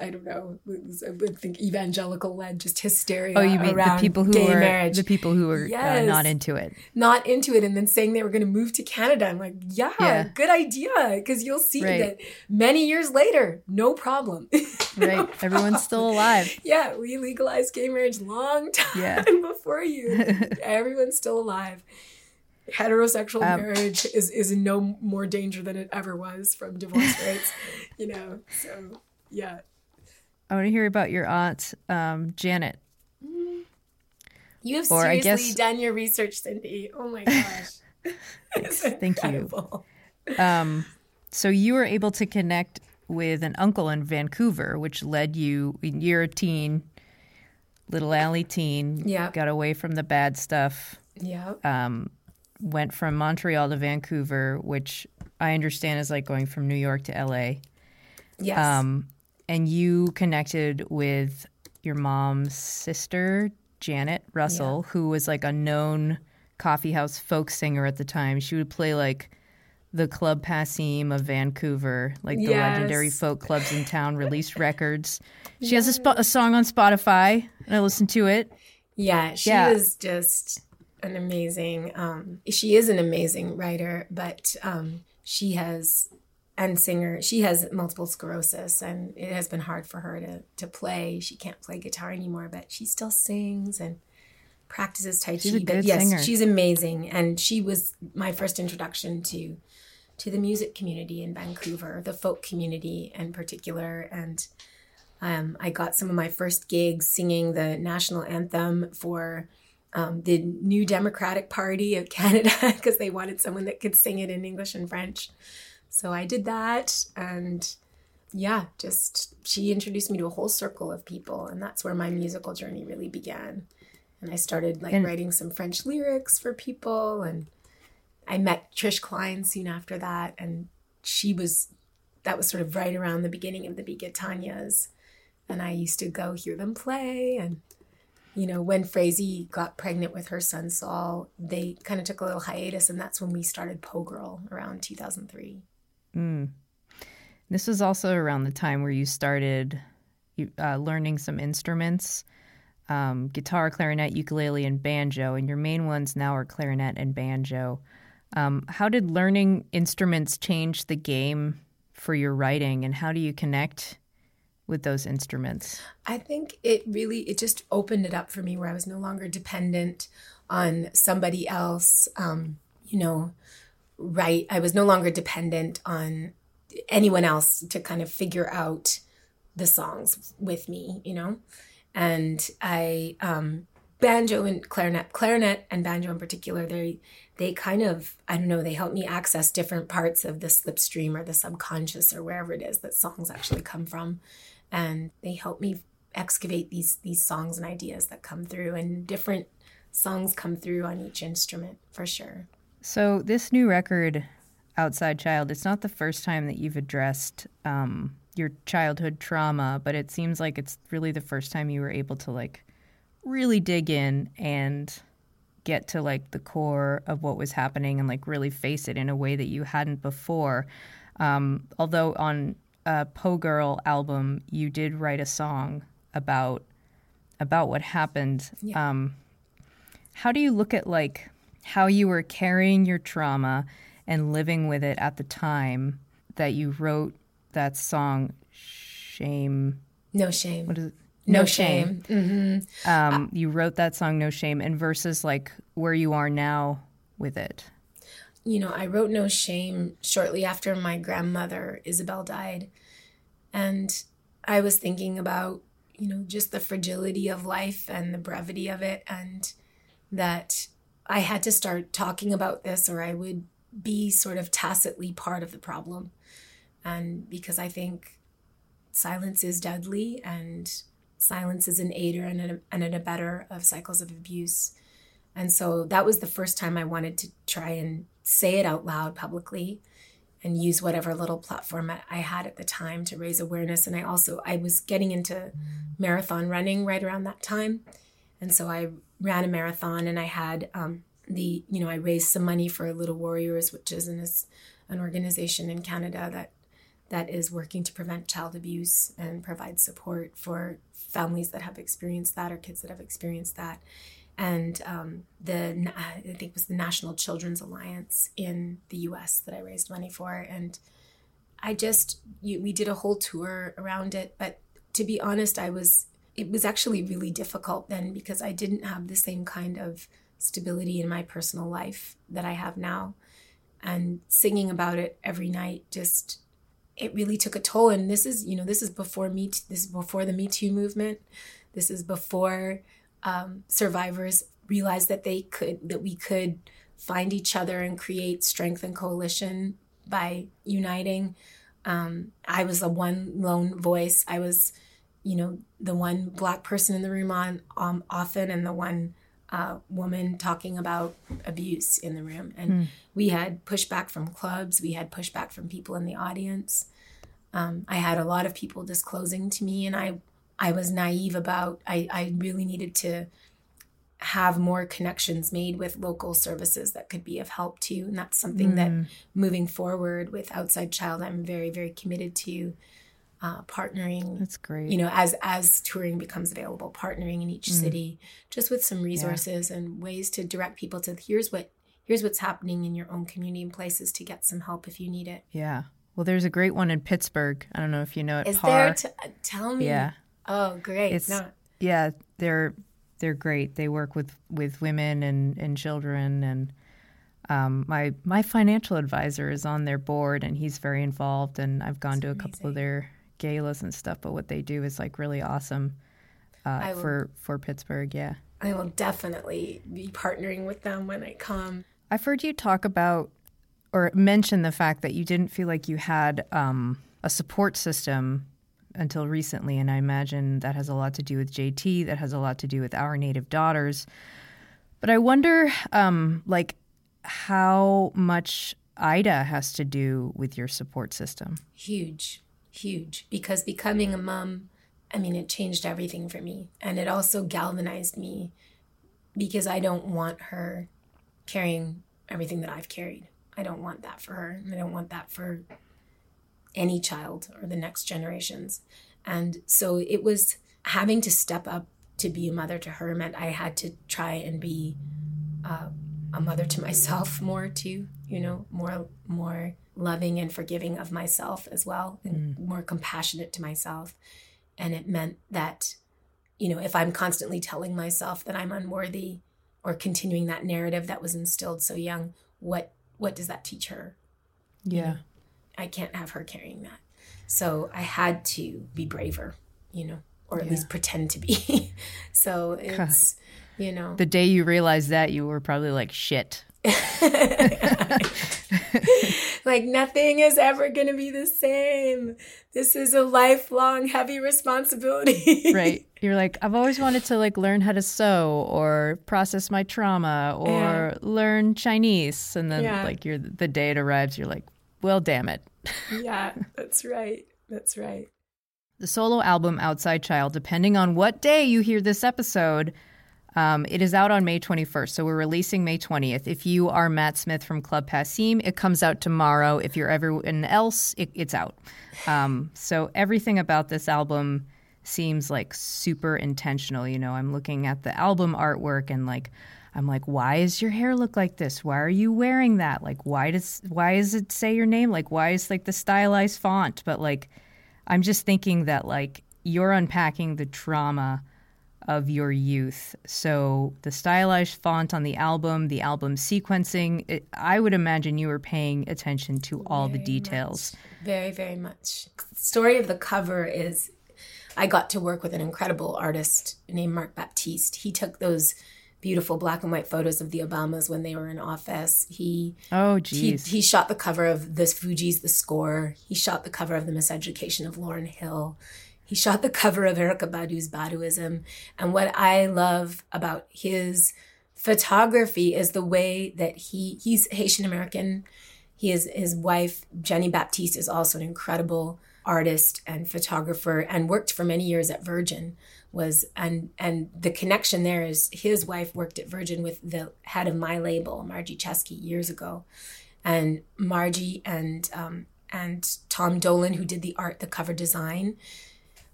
I don't know. Was, I would think evangelical led just hysteria. Oh, you mean the people who were marriage the people who are uh, not into it? not into it and then saying they were going to move to Canada. I'm like, yeah, Yeah. good idea. Because you'll see Right. that many years later, no problem. Right, everyone's still alive. yeah, we legalized gay marriage long time Yeah. before you. Everyone's still alive. Heterosexual Um, marriage is, is no more danger than it ever was from divorce rates, you know. So, yeah. I want to hear about your aunt, um, Janet. You have Or seriously guess- done your research, Cindy. Oh my gosh. Thank you. Um, so you were able to connect with an uncle in Vancouver, which led you. You're a teen, little alley teen. Yeah. got away from the bad stuff. Yeah. Um, went from Montreal to Vancouver, which I understand is like going from New York to LA. Yes. Um, and you connected with your mom's sister, Janet Russell, who was like a known coffee house folk singer at the time. She would play like the Club Passim of Vancouver, like the legendary folk clubs in town, released records. She has a, spo- a song on Spotify, and I listened to it. Yeah, she Yeah. is just an amazing. Um, she is an amazing writer, but um, she has and singer. She has multiple sclerosis, and it has been hard for her to to play. She can't play guitar anymore, but she still sings and practices tai chi. She's a but yes, singer. she's amazing, and she was my first introduction to to the music community in Vancouver, the folk community in particular, and um, I got some of my first gigs singing the national anthem for um, the New Democratic Party of Canada because they wanted someone that could sing it in English and French. So I did that, and yeah, just she introduced me to a whole circle of people, and that's where my musical journey really began. And I started like And- writing some French lyrics for people, and I met Trish Klein soon after that, and she was that was sort of right around the beginning of the Be Good Tanyas, and I used to go hear them play. And you know, when Frazey got pregnant with her son Saul, they kind of took a little hiatus, and that's when we started Po' Girl around 2003. This was also around the time where you started uh, learning some instruments um, guitar, clarinet, ukulele, and banjo. And your main ones now are clarinet and banjo. Um, how did learning instruments change the game for your writing, and how do you connect with those instruments? I think it really it just opened it up for me where I was no longer dependent on somebody else. Um, you know, right? I was no longer dependent on anyone else to kind of figure out the songs with me. You know, and I um, banjo and clarinet, clarinet and banjo in particular, they they kind of I don't know they help me access different parts of the slipstream or the subconscious or wherever it is that songs actually come from, and they help me excavate these these songs and ideas that come through, and different songs come through on each instrument for sure. So this new record, Outside Child, it's not the first time that you've addressed um, your childhood trauma, but it seems like it's really the first time you were able to like really dig in and get to like the core of what was happening and like really face it in a way that you hadn't before. Um, although on a Po' Girl album, you did write a song about about what happened. Um, how do you look at like how you were carrying your trauma and living with it at the time that you wrote that song shame No shame. what is it no, shame, shame. um you wrote that song no shame and versus like where you are now with it you know, I wrote No Shame shortly after my grandmother, Isabel, died. And I was thinking about, you know, just the fragility of life and the brevity of it, and that I had to start talking about this or I would be sort of tacitly part of the problem. And because I think silence is deadly and silence is an aider and, a, and an abetter of cycles of abuse. And so that was the first time I wanted to try and say it out loud publicly and use whatever little platform I had at the time to raise awareness. And I also I was getting into marathon running right around that time, and so I ran a marathon and I had um, the you know I raised some money for Little Warriors, which is an, an organization in Canada that that is working to prevent child abuse and provide support for families that have experienced that or kids that have experienced that and um, the I think it was the National Children's Alliance in the U.S. that I raised money for, and I just you, we did a whole tour around it. But to be honest, I was it was actually really difficult then because I didn't have the same kind of stability in my personal life that I have now, and singing about it every night just it really took a toll. And this is you know this is before me this is before the Me Too movement. This is before um, survivors realized that they could that we could find each other and create strength and coalition by uniting. Um, I was the one lone voice. I was, you know, the one black person in the room on um, often, and the one uh, woman talking about abuse in the room. And mm. we had pushback from clubs. We had pushback from people in the audience. Um, I had a lot of people disclosing to me, and I I was naive about. I, I really needed to have more connections made with local services that could be of help to you. And that's something mm. that moving forward with Outside Child, I'm very, very committed to uh, partnering. That's great. You know, as as touring becomes available, partnering in each mm. city, just with some resources yeah. and ways to direct people to here's what here's what's happening in your own community and places to get some help if you need it. Yeah. Well, there's a great one in Pittsburgh. I don't know if you know it. Is there? T- tell me. Yeah. Oh, great! It's no. yeah, they're they're great. They work with with women and and children and. Um, my my financial advisor is on their board and he's very involved and I've gone That's to a amazing. couple of their galas and stuff. But what they do is like really awesome uh, will, for for Pittsburgh. Yeah, I will definitely be partnering with them when I come. I've heard you talk about or mention the fact that you didn't feel like you had um, a support system until recently. And I imagine that has a lot to do with JT, that has a lot to do with our native daughters. But I wonder, um, like, how much Ida has to do with your support system. Huge, huge. Because becoming a mom, I mean, it changed everything for me. And it also galvanized me because I don't want her carrying everything that I've carried. I don't want that for her. I don't want that for any child or the next generations. And so it was having to step up to be a mother to her meant I had to try and be uh, a mother to myself more too, you know, more more loving and forgiving of myself as well, and mm. more compassionate to myself. And it meant that, you know, if I'm constantly telling myself that I'm unworthy or continuing that narrative that was instilled so young, what what does that teach her? Yeah. You know? I can't have her carrying that. So I had to be braver, you know, or at yeah. least pretend to be. so it's, you know. The day you realized that, you were probably like, shit. like nothing is ever going to be the same. This is a lifelong heavy responsibility. right. You're like, I've always wanted to like learn how to sew or process my trauma or yeah. learn Chinese. And then yeah. like you're the day it arrives, you're like, well, damn it. yeah, that's right. That's right. The solo album Outside Child, depending on what day you hear this episode, um, it is out on May 21st. So we're releasing May 20th. If you are Matt Smith from Club Passim, it comes out tomorrow. If you're everyone else, it, it's out. Um, so everything about this album seems like super intentional. You know, I'm looking at the album artwork and like, I'm like, why does your hair look like this? Why are you wearing that? Like, why does why does it say your name? Like, why is like the stylized font? But like, I'm just thinking that like you're unpacking the trauma of your youth. So the stylized font on the album, the album sequencing, it, I would imagine you were paying attention to all very the details. Much. Very, very much. The story of the cover is I got to work with an incredible artist named Marc Baptiste. He took those beautiful black and white photos of the Obamas when they were in office. He Oh, he, geez. he shot the cover of the Fugees, The Score. He shot the cover of The Miseducation of Lauryn Hill. He shot the cover of Erykah Badu's Baduizm. And what I love about his photography is the way that he he's Haitian American. He is his wife Jenny Baptiste is also an incredible artist and photographer and worked for many years at Virgin was and and the connection there is his wife worked at Virgin with the head of my label Margi Cheske years ago. And Margi and um, and Tom Dolan who did the art the cover design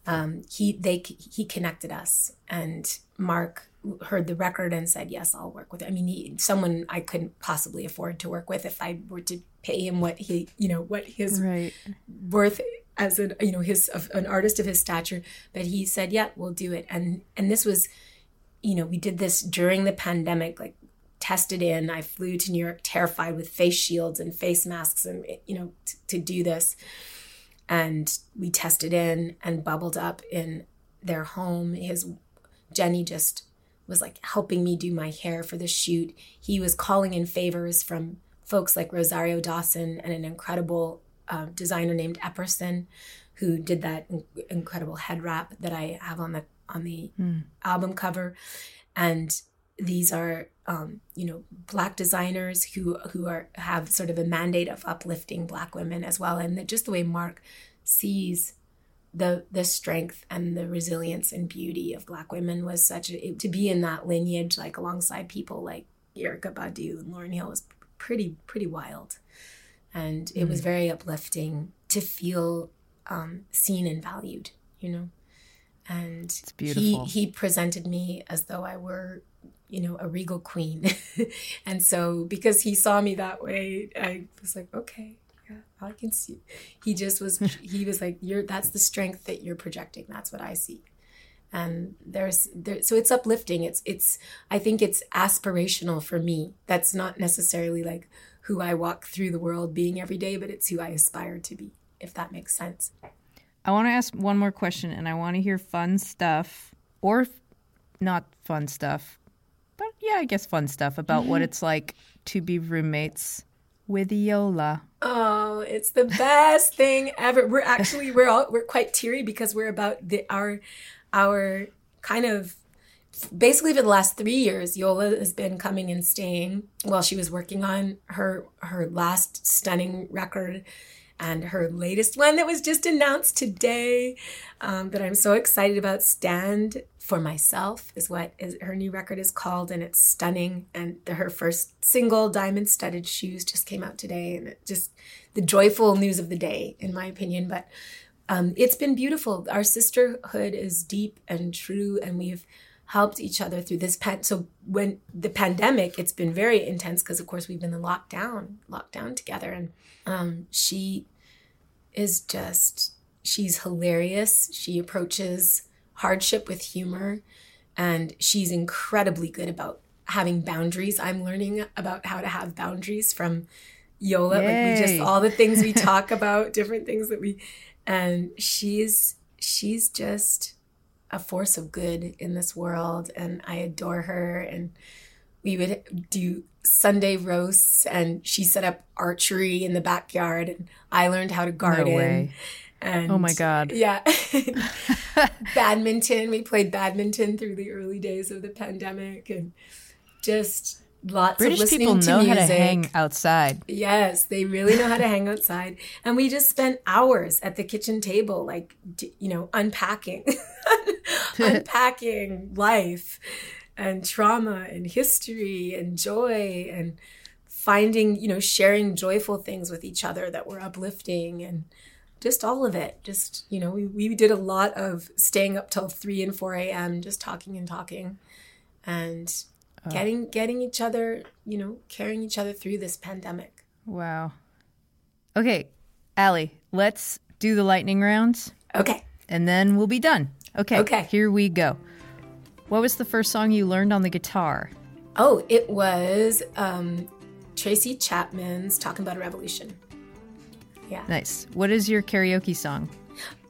um, he they he connected us. And Marc heard the record and said yes I'll work with it. I mean he, someone I couldn't possibly afford to work with if I were to pay him what he you know what his right. worth as an you know his an artist of his stature but he said yeah we'll do it. And and this was you know we did this during the pandemic like tested in. I flew to new york terrified with face shields and face masks and you know t- to do this. And we tested in and bubbled up in their home. His jenny just was like helping me do my hair for the shoot. He was calling in favors from folks like rosario dawson and an incredible uh, designer named epperson who did that in- incredible head wrap that i have on the on the album cover. And these are um, you know black designers who who are have sort of a mandate of uplifting black women as well. And just the way marc sees the the strength and the resilience and beauty of black women was such a it- to be in that lineage like alongside people like Erykah Badu and Lauryn Hill was pretty pretty wild and it was very uplifting to feel um, seen and valued you know? And he he presented me as though I were you know a regal queen. And so because he saw me that way I was like okay yeah I can see. He just was he was like you're that's the strength that you're projecting. That's what I see. And there's there so it's uplifting. It's it's I think it's aspirational for me. That's not necessarily like who I walk through the world being every day but it's who I aspire to be if that makes sense I want to ask one more question, and I want to hear fun stuff, or f- not fun stuff, but yeah, I guess fun stuff about what mm-hmm. it's like to be roommates with Yola. Oh, it's the best thing ever. We're actually we're all we're quite teary because we're about the our our kind of basically for the last three years, Yola has been coming and staying while she was working on her her last stunning record and her latest one that was just announced today um, that I'm so excited about. Stand for myself is what is her new record is called, and it's stunning. And the, her first single, Diamond Studded Shoes, just came out today, and it just the joyful news of the day, in my opinion. But um, it's been beautiful. Our sisterhood is deep and true, and we've helped each other through this pan. So when the pandemic, it's been very intense because, of course, we've been in lockdown, locked down together, and um, she is just she's hilarious. She approaches hardship with humor, and she's incredibly good about having boundaries. I'm learning about how to have boundaries from Yola. Like we just all the things we talk about, different things that we, and she's she's just a force of good in this world, and I adore her. And we would do Sunday roasts, and she set up archery in the backyard, and I learned how to garden. way. And Oh my God. Yeah. badminton. We played badminton through the early days of the pandemic and just lots of British listening people to know music. how to hang outside. Yes, they really know how to hang outside. And we just spent hours at the kitchen table, like, you know, unpacking, unpacking life and trauma and history and joy and finding, you know, sharing joyful things with each other that were uplifting and just all of it. Just, you know, we, we did a lot of staying up till 3 and 4 a.m., just talking and talking and getting getting each other, you know, carrying each other through this pandemic. Wow. Okay, Allie, let's do the lightning rounds, Okay. and then we'll be done. Okay. Okay. Here we go. What was the first song you learned on the guitar? Oh, it was um, Tracy Chapman's "Talking About a Revolution." Yeah. Nice. What is your karaoke song?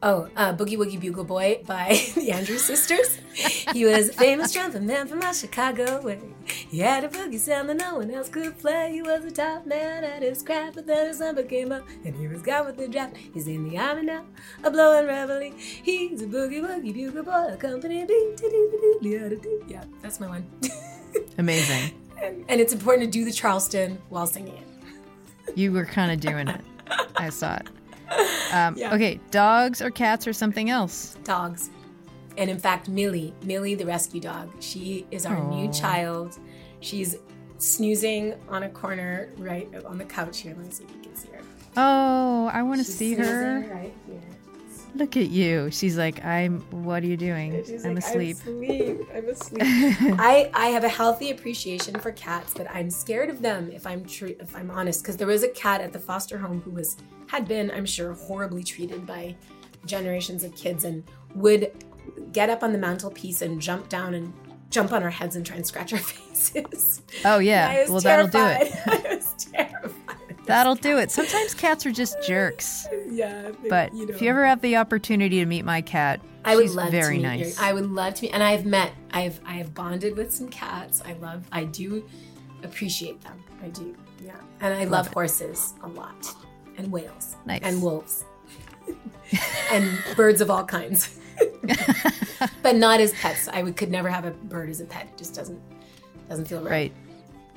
Oh, uh, Boogie Woogie Bugle Boy by the Andrews Sisters. He was a famous trumpet man from my Chicago way. He had a boogie sound that no one else could play. He was a top man at his craft, but then his number came up and he was gone with the draft. He's in the army now, a blowing reveille. He's a Boogie Woogie Bugle Boy, accompanying me. Yeah, that's my one. Amazing. and, and it's important to do the Charleston while singing it. You were kind of doing it. I saw it. Um, Okay, dogs or cats or something else? dogs. And in fact, Millie, Millie the rescue dog, she is our new child. She's snoozing on a corner right on the couch here. Let me see if you can see her. Oh, I want to see her. Right here. Look at you. She's like, I'm. What are you doing? I'm like, asleep. I'm asleep. I'm asleep. I, I have a healthy appreciation for cats, but I'm scared of them if I'm true if I'm honest. Because there was a cat at the foster home who was had been, I'm sure, horribly treated by generations of kids and would get up on the mantelpiece and jump down and jump on our heads and try and scratch our faces. Oh yeah. Well, that'll do it. I was terrified. That'll do it. Sometimes cats are just jerks. Yeah, they- But you know. if you ever have the opportunity to meet my cat, I would she's love very to meet nice. Your, I would love to meet, and I've met, I've, I have bonded with some cats. I love, I do appreciate them. I do, yeah. And I love, horses a lot, and whales, Nice. and wolves, and birds of all kinds, but not as pets. I would could never have a bird as a pet. It just doesn't, doesn't feel right.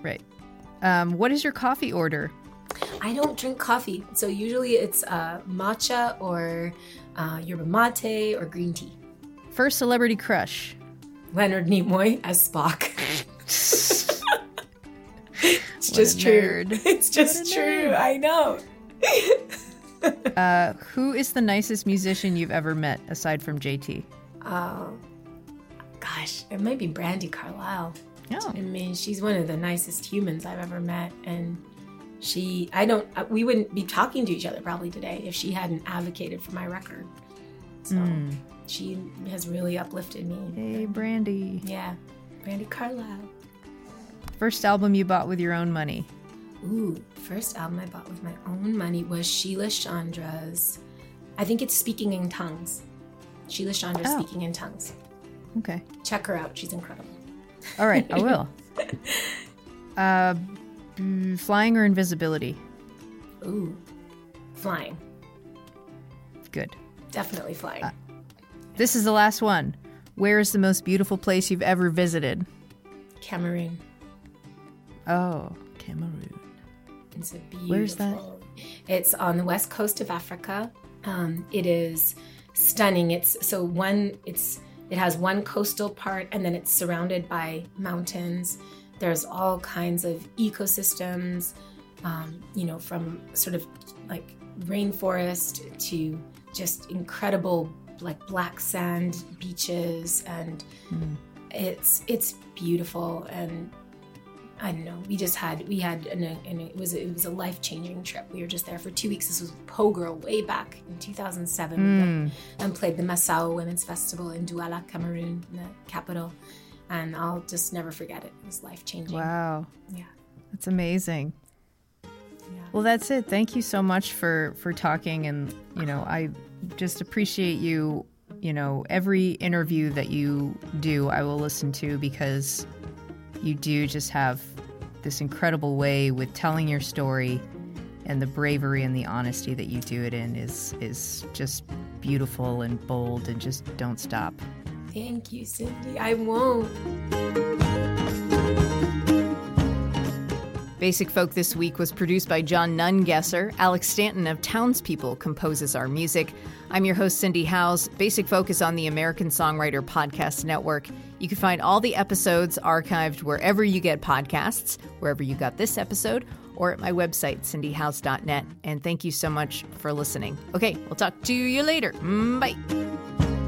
right, right. Um, what is your coffee order? I don't drink coffee, so usually it's uh, matcha or uh, yerba mate or green tea. First celebrity crush. Leonard Nimoy as Spock. it's just a true. nerd. It's just true. I know. Uh, who is the nicest musician you've ever met aside from JT? Oh, gosh, it might be Brandi Carlile. Oh, I mean, she's one of the nicest humans I've ever met, and she, I don't, uh, we wouldn't be talking to each other probably today if she hadn't advocated for my record. So she has really uplifted me. hey Brandi. Yeah, Brandi Carlile. First album you bought with your own money. Ooh, first album I bought with my own money was Sheila Chandra's. I think it's Speaking in Tongues. Sheila Chandra Oh. Speaking in Tongues. Okay. Check her out. She's incredible. All right, I will. Uh, mm, flying or invisibility? Ooh, flying. Good. Definitely flying. Uh, This is the last one. Where is the most beautiful place you've ever visited? Cameroon. Oh, Cameroon. It's a beautiful. Where's that? It's on the west coast of Africa. Um, it is stunning. It's so one. It's it has one coastal part, and then it's surrounded by mountains. There's all kinds of ecosystems. Um, you know, from sort of like rainforest to just incredible like black sand beaches, and it's it's beautiful and I don't know. We just had we had an, an it was it was a life changing trip. We were just there for two weeks. This was Po' Girl way back in 2007, We went hmm. and played the Masao Women's Festival in Douala, Cameroon, the capital. And I'll just never forget it. It was life changing. Wow. Yeah. That's amazing. Well, that's it. Thank you so much for for talking and, you know, I just appreciate you, you know, every interview that you do, I will listen to because you do just have this incredible way with telling your story and the bravery and the honesty that you do it in is is just beautiful and bold and just don't stop. Thank you, Cindy. I won't. Basic Folk this week was produced by John Nungesser. Alex Stanton of Townspeople composes our music. I'm your host, Cindy Howes. Basic Folk is on the American Songwriter Podcast Network. You can find all the episodes archived wherever you get podcasts, wherever you got this episode, or at my website, cindyhowes.net. And thank you so much for listening. Okay, we'll talk to you later. Mm, Bye.